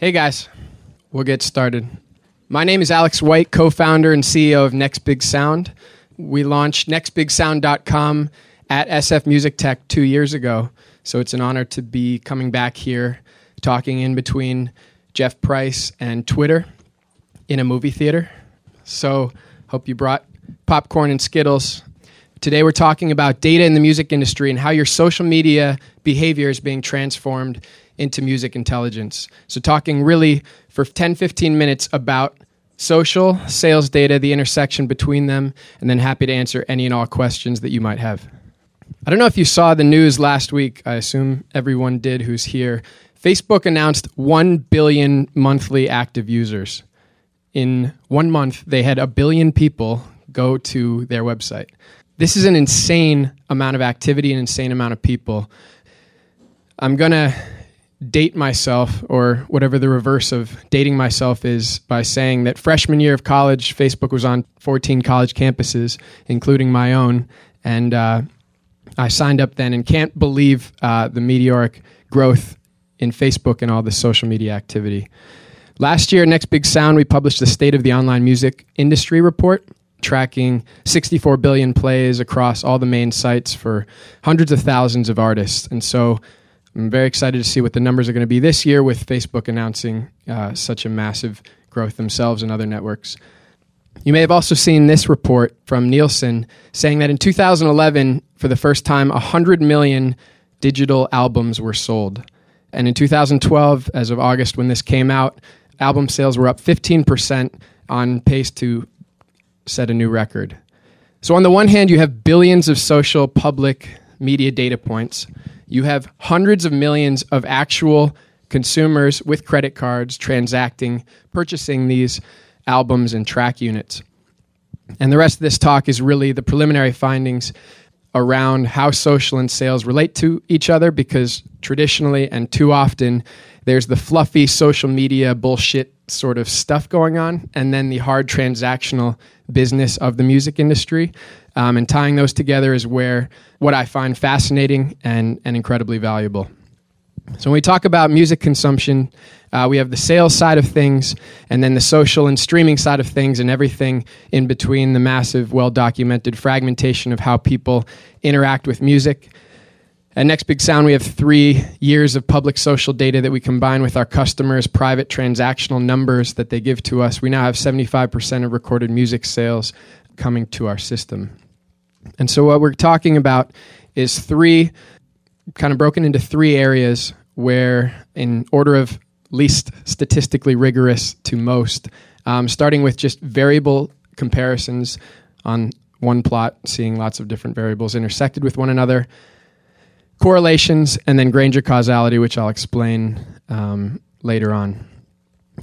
Hey guys, we'll get started. My name is Alex White, co founder and CEO of Next Big Sound. We launched nextbigsound.com at SF Music Tech two years ago, so it's an honor to be coming back here talking in between Jeff Price and Twitter in a movie theater. So, hope you brought popcorn and Skittles. Today, we're talking about data in the music industry and how your social media behavior is being transformed into music intelligence. So, talking really for 10 15 minutes about social, sales data, the intersection between them, and then happy to answer any and all questions that you might have. I don't know if you saw the news last week. I assume everyone did who's here. Facebook announced 1 billion monthly active users. In one month, they had a billion people go to their website. This is an insane amount of activity, an insane amount of people. I'm going to date myself, or whatever the reverse of dating myself is, by saying that freshman year of college, Facebook was on 14 college campuses, including my own. And uh, I signed up then and can't believe uh, the meteoric growth in Facebook and all this social media activity. Last year, Next Big Sound, we published the State of the Online Music Industry Report tracking 64 billion plays across all the main sites for hundreds of thousands of artists. And so I'm very excited to see what the numbers are going to be this year with Facebook announcing uh, such a massive growth themselves and other networks. You may have also seen this report from Nielsen saying that in 2011, for the first time, 100 million digital albums were sold. And in 2012, as of August when this came out, album sales were up 15% on pace to set a new record. So, on the one hand, you have billions of social public media data points. You have hundreds of millions of actual consumers with credit cards transacting, purchasing these albums and track units. And the rest of this talk is really the preliminary findings around how social and sales relate to each other because traditionally and too often there's the fluffy social media bullshit sort of stuff going on, and then the hard transactional business of the music industry. Um, and tying those together is where what I find fascinating and, and incredibly valuable. So, when we talk about music consumption, uh, we have the sales side of things, and then the social and streaming side of things, and everything in between the massive, well documented fragmentation of how people interact with music. At Next Big Sound, we have three years of public social data that we combine with our customers' private transactional numbers that they give to us. We now have 75% of recorded music sales coming to our system. And so, what we're talking about is three, kind of broken into three areas where, in order of least statistically rigorous to most, um, starting with just variable comparisons on one plot, seeing lots of different variables intersected with one another correlations, and then Granger causality, which I'll explain um, later on.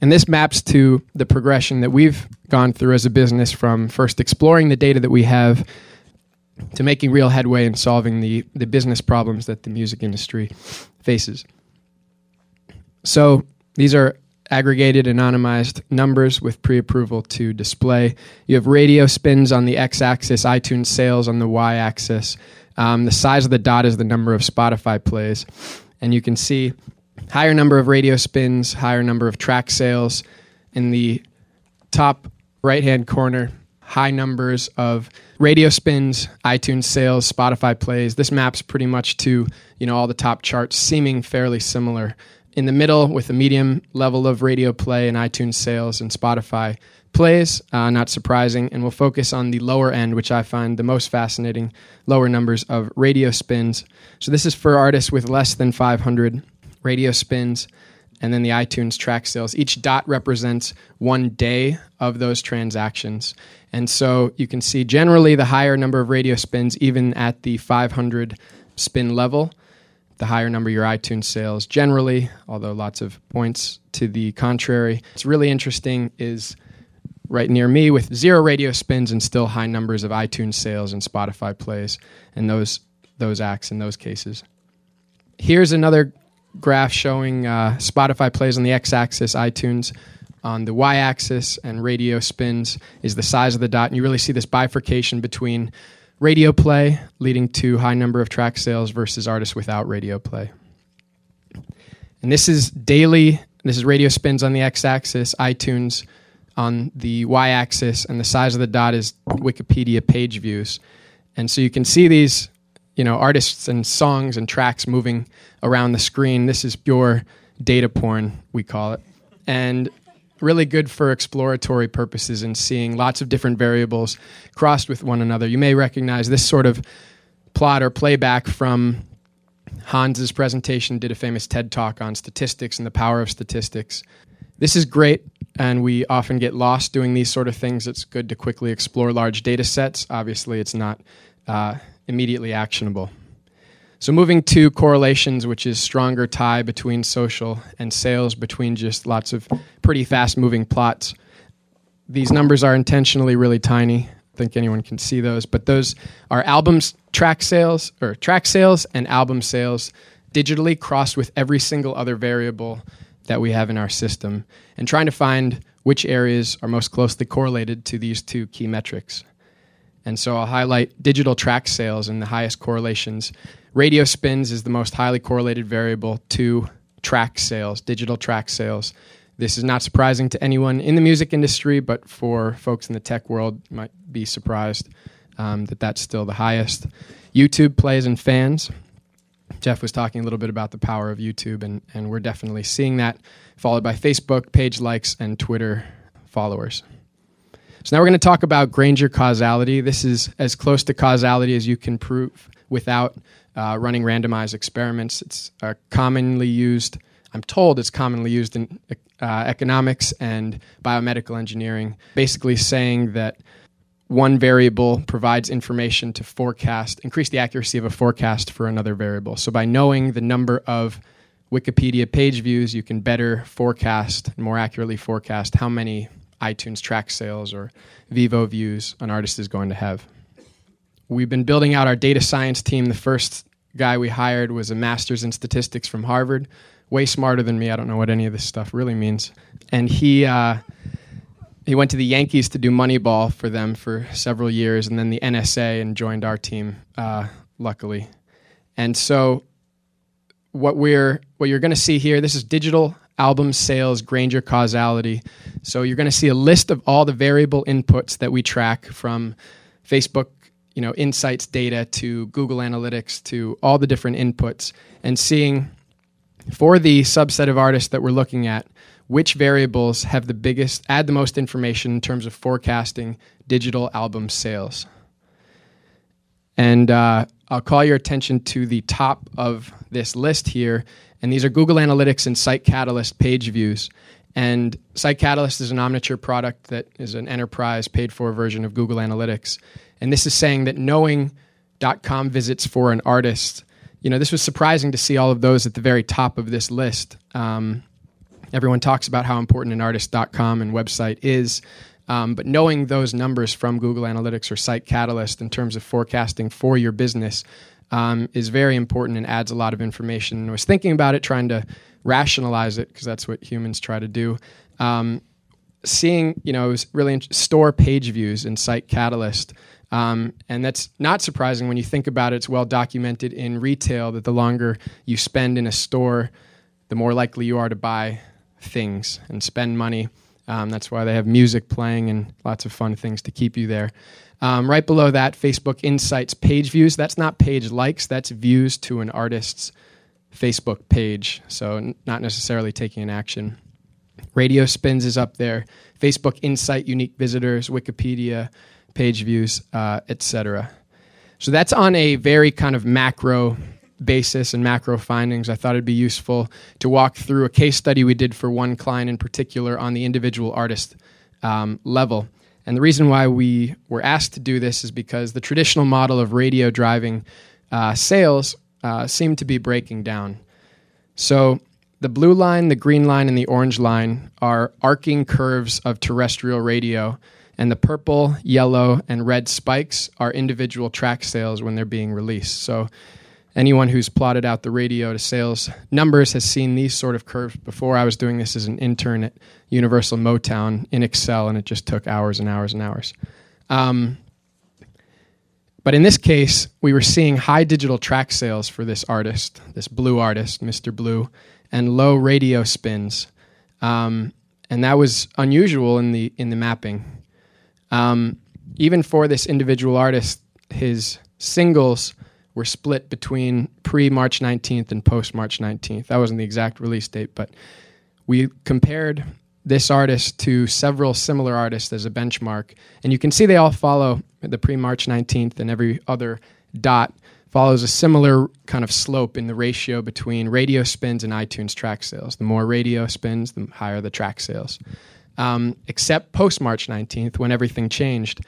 And this maps to the progression that we've gone through as a business from first exploring the data that we have to making real headway in solving the, the business problems that the music industry faces. So these are aggregated anonymized numbers with pre approval to display. You have radio spins on the x axis, iTunes sales on the y axis. Um, the size of the dot is the number of Spotify plays. And you can see higher number of radio spins, higher number of track sales. In the top right hand corner, high numbers of radio spins, iTunes sales, Spotify plays. This maps pretty much to you know all the top charts, seeming fairly similar. In the middle, with a medium level of radio play and iTunes sales and Spotify plays, uh, not surprising. And we'll focus on the lower end, which I find the most fascinating lower numbers of radio spins. So this is for artists with less than 500 radio spins. And then the iTunes track sales. Each dot represents one day of those transactions. And so you can see generally the higher number of radio spins, even at the 500 spin level, the higher number your iTunes sales generally, although lots of points to the contrary. What's really interesting is right near me with zero radio spins and still high numbers of iTunes sales and Spotify plays and those those acts in those cases. Here's another graph showing uh, Spotify plays on the x-axis, iTunes on the y-axis, and radio spins is the size of the dot. And you really see this bifurcation between radio play leading to high number of track sales versus artists without radio play. And this is daily This is radio spins on the x axis, iTunes on the y axis, and the size of the dot is Wikipedia page views. And so you can see these, you know, artists and songs and tracks moving around the screen. This is pure data porn, we call it. And really good for exploratory purposes and seeing lots of different variables crossed with one another. You may recognize this sort of plot or playback from Hans's presentation, did a famous TED talk on statistics and the power of statistics. This is great, and we often get lost doing these sort of things. It's good to quickly explore large data sets. Obviously, it's not uh, immediately actionable. So, moving to correlations, which is stronger tie between social and sales, between just lots of pretty fast moving plots. These numbers are intentionally really tiny. I think anyone can see those, but those are albums, track sales, or track sales and album sales digitally crossed with every single other variable that we have in our system, and trying to find which areas are most closely correlated to these two key metrics. And so I'll highlight digital track sales and the highest correlations Radio spins is the most highly correlated variable to track sales, digital track sales. This is not surprising to anyone in the music industry, but for folks in the tech world, might be surprised um, that that's still the highest. YouTube plays and fans. Jeff was talking a little bit about the power of YouTube, and, and we're definitely seeing that, followed by Facebook page likes and Twitter followers. So now we're going to talk about Granger causality. This is as close to causality as you can prove without uh, running randomized experiments. It's uh, commonly used, I'm told it's commonly used in uh, economics and biomedical engineering, basically saying that one variable provides information to forecast, increase the accuracy of a forecast for another variable. So by knowing the number of Wikipedia page views, you can better forecast, more accurately forecast how many iTunes track sales or Vevo views an artist is going to have. We've been building out our data science team. The first guy we hired was a master's in statistics from Harvard, way smarter than me. I don't know what any of this stuff really means. And he uh, he went to the Yankees to do Moneyball for them for several years, and then the NSA and joined our team, uh, luckily. And so, what we're what you're going to see here, this is digital album sales Granger causality. So you're going to see a list of all the variable inputs that we track from Facebook you know insights data to google analytics to all the different inputs and seeing for the subset of artists that we're looking at which variables have the biggest add the most information in terms of forecasting digital album sales and uh, i'll call your attention to the top of this list here and these are google analytics and site catalyst page views and site catalyst is an omniture product that is an enterprise paid for version of google analytics and this is saying that knowing .com visits for an artist, you know, this was surprising to see all of those at the very top of this list. Um, everyone talks about how important an artist.com and website is. Um, but knowing those numbers from Google Analytics or Site Catalyst in terms of forecasting for your business um, is very important and adds a lot of information. I was thinking about it, trying to rationalize it because that's what humans try to do. Um, seeing, you know, it was really store page views in Site Catalyst. Um, and that's not surprising when you think about it. It's well documented in retail that the longer you spend in a store, the more likely you are to buy things and spend money. Um, that's why they have music playing and lots of fun things to keep you there. Um, right below that, Facebook Insights page views. That's not page likes, that's views to an artist's Facebook page. So, n- not necessarily taking an action. Radio spins is up there. Facebook Insight unique visitors, Wikipedia, page views, uh, etc. So that's on a very kind of macro basis and macro findings. I thought it'd be useful to walk through a case study we did for one client in particular on the individual artist um, level. And the reason why we were asked to do this is because the traditional model of radio driving uh, sales uh, seemed to be breaking down. So the blue line, the green line, and the orange line are arcing curves of terrestrial radio and the purple, yellow, and red spikes are individual track sales when they're being released. So anyone who's plotted out the radio to sales numbers has seen these sort of curves before. I was doing this as an intern at Universal Motown in Excel, and it just took hours and hours and hours. Um, but in this case, we were seeing high digital track sales for this artist, this blue artist, Mr. Blue, and low radio spins um, and that was unusual in the in the mapping. Um, even for this individual artist, his singles were split between pre March 19th and post March 19th. That wasn't the exact release date, but we compared this artist to several similar artists as a benchmark. And you can see they all follow the pre March 19th, and every other dot follows a similar kind of slope in the ratio between radio spins and iTunes track sales. The more radio spins, the higher the track sales. Um, except post March 19th, when everything changed.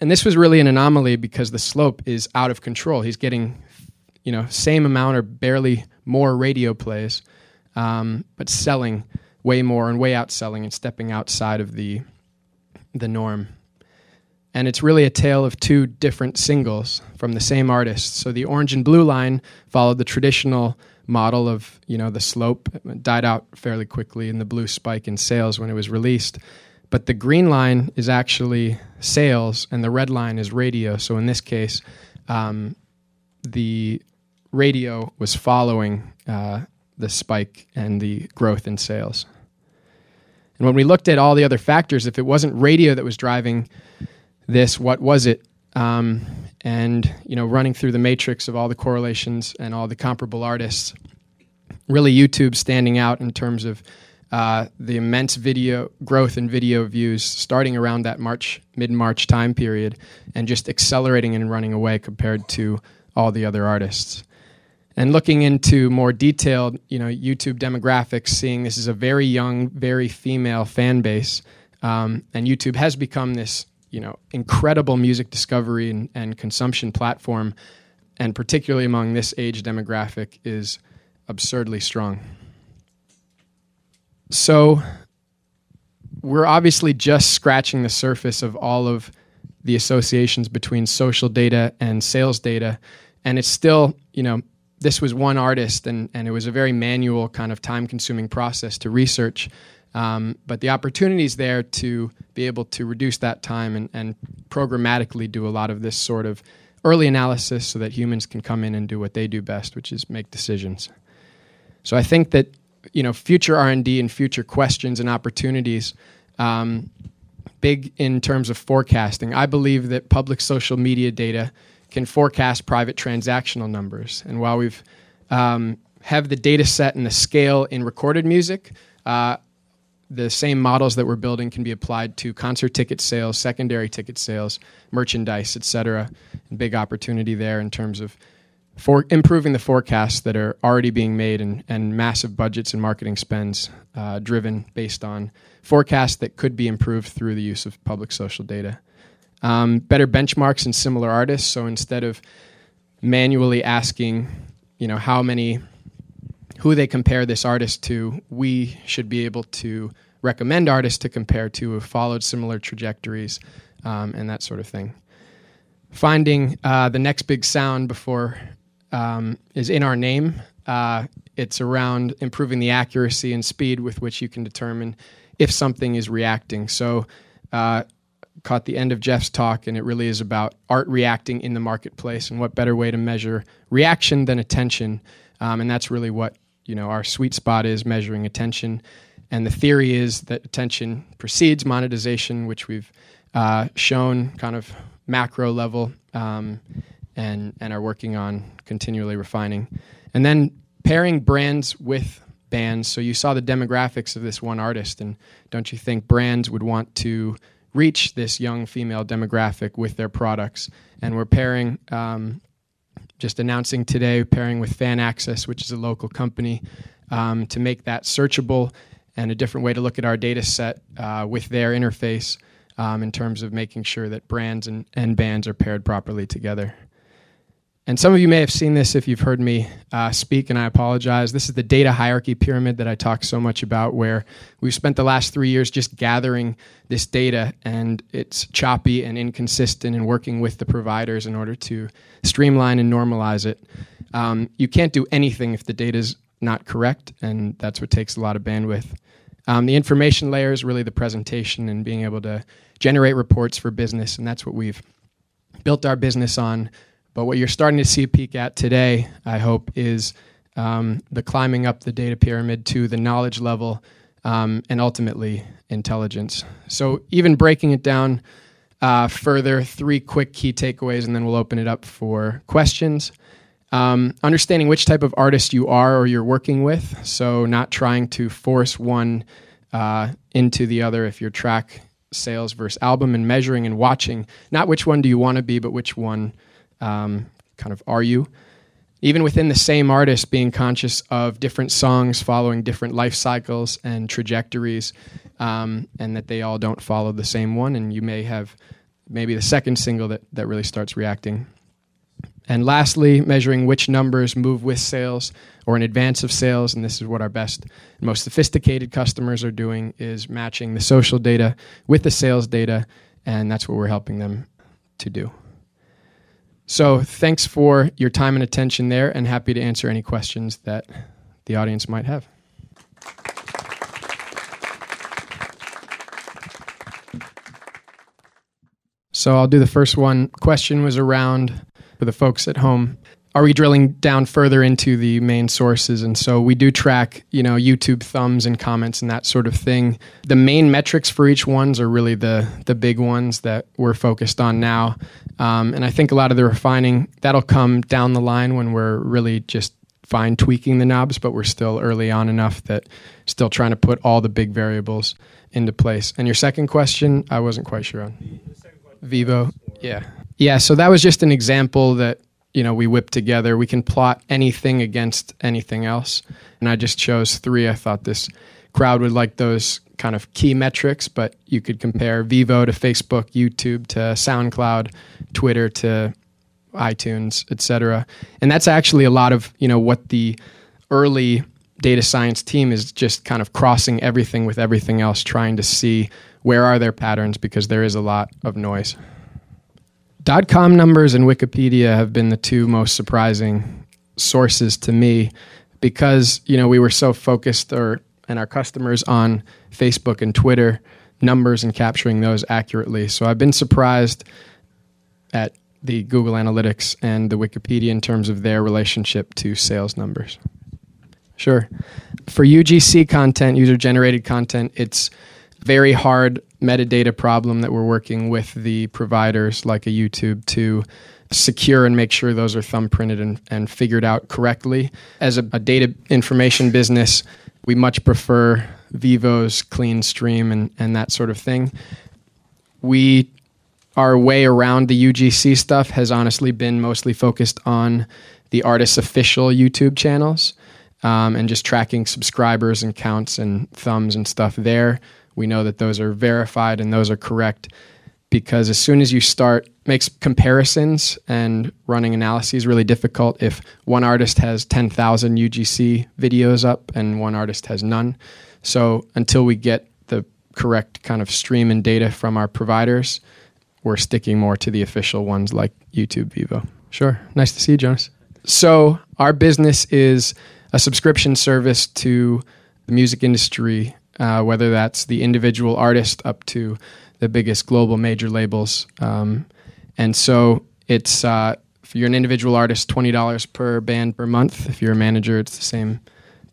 And this was really an anomaly because the slope is out of control. He's getting, you know, same amount or barely more radio plays, um, but selling way more and way outselling and stepping outside of the the norm. And it's really a tale of two different singles from the same artist. So the orange and blue line followed the traditional model of, you know, the slope it died out fairly quickly and the blue spike in sales when it was released. But the green line is actually sales and the red line is radio. So in this case, um, the radio was following uh, the spike and the growth in sales. And when we looked at all the other factors, if it wasn't radio that was driving this, what was it? Um, and you know, running through the matrix of all the correlations and all the comparable artists, really YouTube standing out in terms of uh, the immense video growth in video views starting around that March mid March time period, and just accelerating and running away compared to all the other artists and looking into more detailed, you know, YouTube demographics, seeing this is a very young, very female fan base, um, and YouTube has become this, you know, incredible music discovery and, and consumption platform, and particularly among this age demographic is absurdly strong. So we're obviously just scratching the surface of all of the associations between social data and sales data, and it's still, you know, this was one artist, and, and it was a very manual, kind of time consuming process to research. Um, but the opportunity is there to be able to reduce that time and, and programmatically do a lot of this sort of early analysis so that humans can come in and do what they do best, which is make decisions. So I think that you know future R&D and future questions and opportunities um, big in terms of forecasting. I believe that public social media data can forecast private transactional numbers. And while we've um, have the data set and the scale in recorded music, uh, the same models that we're building can be applied to concert ticket sales, secondary ticket sales, merchandise, et cetera. And big opportunity there in terms of for improving the forecasts that are already being made and, and massive budgets and marketing spends uh, driven based on forecasts that could be improved through the use of public social data um, better benchmarks and similar artists. So instead of manually asking, you know, how many, who they compare this artist to, we should be able to recommend artists to compare to who followed similar trajectories um, and that sort of thing. Finding uh, the next big sound before um, is in our name. Uh, it's around improving the accuracy and speed with which you can determine if something is reacting. So, uh, caught the end of Jeff's talk, and it really is about art reacting in the marketplace, and what better way to measure reaction than attention, um, and that's really what you know our sweet spot is measuring attention. And the theory is that attention precedes monetization, which we've uh, shown kind of macro level, um, and and are working on continually refining, and then pairing brands with bands. So you saw the demographics of this one artist, and don't you think brands would want to reach this young female demographic with their products. And we're pairing, um, just announcing today, pairing with Fan Access, which is a local company, um, to make that searchable and a different way to look at our data set uh, with their interface um, in terms of making sure that brands and, and bands are paired properly together. And some of you may have seen this if you've heard me uh, speak, and I apologize. This is the data hierarchy pyramid that I talk so much about, where we've spent the last three years just gathering this data, and it's choppy and inconsistent, and working with the providers in order to streamline and normalize it. Um, you can't do anything if the data is not correct, and that's what takes a lot of bandwidth. Um, the information layer is really the presentation and being able to generate reports for business, and that's what we've built our business on but what you're starting to see a peek at today, I hope, is um, the climbing up the data pyramid to the knowledge level um, and ultimately intelligence. So, even breaking it down uh, further, three quick key takeaways, and then we'll open it up for questions. Um, understanding which type of artist you are or you're working with. So, not trying to force one uh, into the other if you're track sales versus album and measuring and watching not which one do you want to be, but which one um, kind of are you. Even within the same artist, being conscious of different songs following different life cycles and trajectories, um, and that they all don't follow the same one. And you may have maybe the second single that, that really starts reacting and lastly, measuring which numbers move with sales or in advance of sales. And this is what our best and most sophisticated customers are doing is matching the social data with the sales data. And that's what we're helping them to do. So thanks for your time and attention there, and happy to answer any questions that the audience might have. So I'll do the first one. Question was around for the folks at home are we drilling down further into the main sources and so we do track you know youtube thumbs and comments and that sort of thing the main metrics for each ones are really the the big ones that we're focused on now um, and i think a lot of the refining that'll come down the line when we're really just fine tweaking the knobs but we're still early on enough that still trying to put all the big variables into place. And your second question i wasn't quite sure on. Vevo, yeah. Yeah, so that was just an example that you know we whipped together. We can plot anything against anything else, and I just chose three. I thought this crowd would like those kind of key metrics, but you could compare Vevo to Facebook, YouTube to SoundCloud, Twitter to iTunes, etc. And that's actually a lot of you know what the early data science team is just kind of crossing everything with everything else, trying to see where are their patterns because there is a lot of noise. Dot .com numbers and Wikipedia have been the two most surprising sources to me because you know we were so focused or and our customers on Facebook and Twitter numbers and capturing those accurately. So I've been surprised at the Google Analytics and the Wikipedia in terms of their relationship to sales numbers. Sure. For UGC content, user generated content, it's very hard metadata problem that we're working with the providers like a YouTube to secure and make sure those are thumbprinted and, and figured out correctly. As a, a data information business, we much prefer Vevo's clean stream and, and that sort of thing. We our way around the UGC stuff has honestly been mostly focused on the artist's official YouTube channels um, and just tracking subscribers and counts and thumbs and stuff there. We know that those are verified and those are correct because as soon as you start makes comparisons and running analyses really difficult if one artist has 10,000 UGC videos up and one artist has none. So until we get the correct kind of stream and data from our providers, we're sticking more to the official ones like YouTube Vevo. Sure. Nice to see you, Jonas. So our business is a subscription service to the music industry uh, whether that's the individual artist up to the biggest global major labels. Um, and so it's uh, if you're an individual artist, twenty dollars per band per month. If you're a manager, it's the same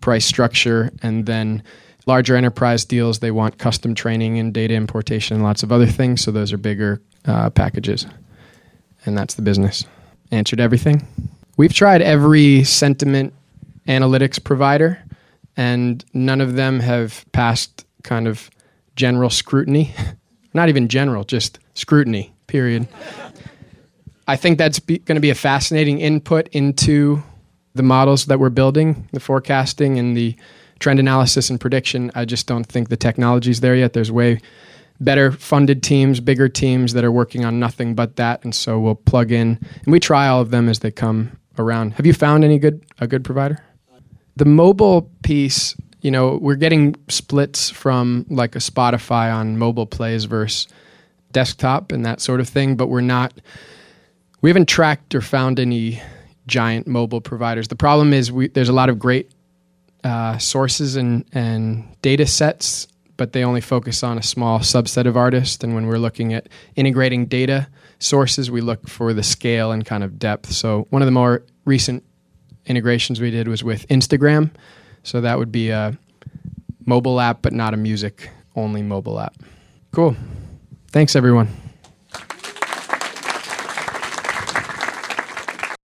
price structure. And then larger enterprise deals, they want custom training and data importation and lots of other things. So those are bigger uh, packages, and that's the business. Answered everything. We've tried every sentiment analytics provider and none of them have passed kind of general scrutiny. Not even general, just scrutiny, period. I think that's going to be a fascinating input into the models that we're building, the forecasting and the trend analysis and prediction. I just don't think the technology's there yet. There's way better funded teams, bigger teams that are working on nothing but that, and so we'll plug in and we try all of them as they come around. Have you found any good a good provider? The mobile piece, you know, we're getting splits from like a Spotify on mobile plays versus desktop and that sort of thing, but we're not, we haven't tracked or found any giant mobile providers. The problem is we, there's a lot of great uh, sources and, and data sets, but they only focus on a small subset of artists. And when we're looking at integrating data sources, we look for the scale and kind of depth. So one of the more recent integrations we did was with Instagram. So that would be a mobile app, but not a music only mobile app. Cool. Thanks, everyone.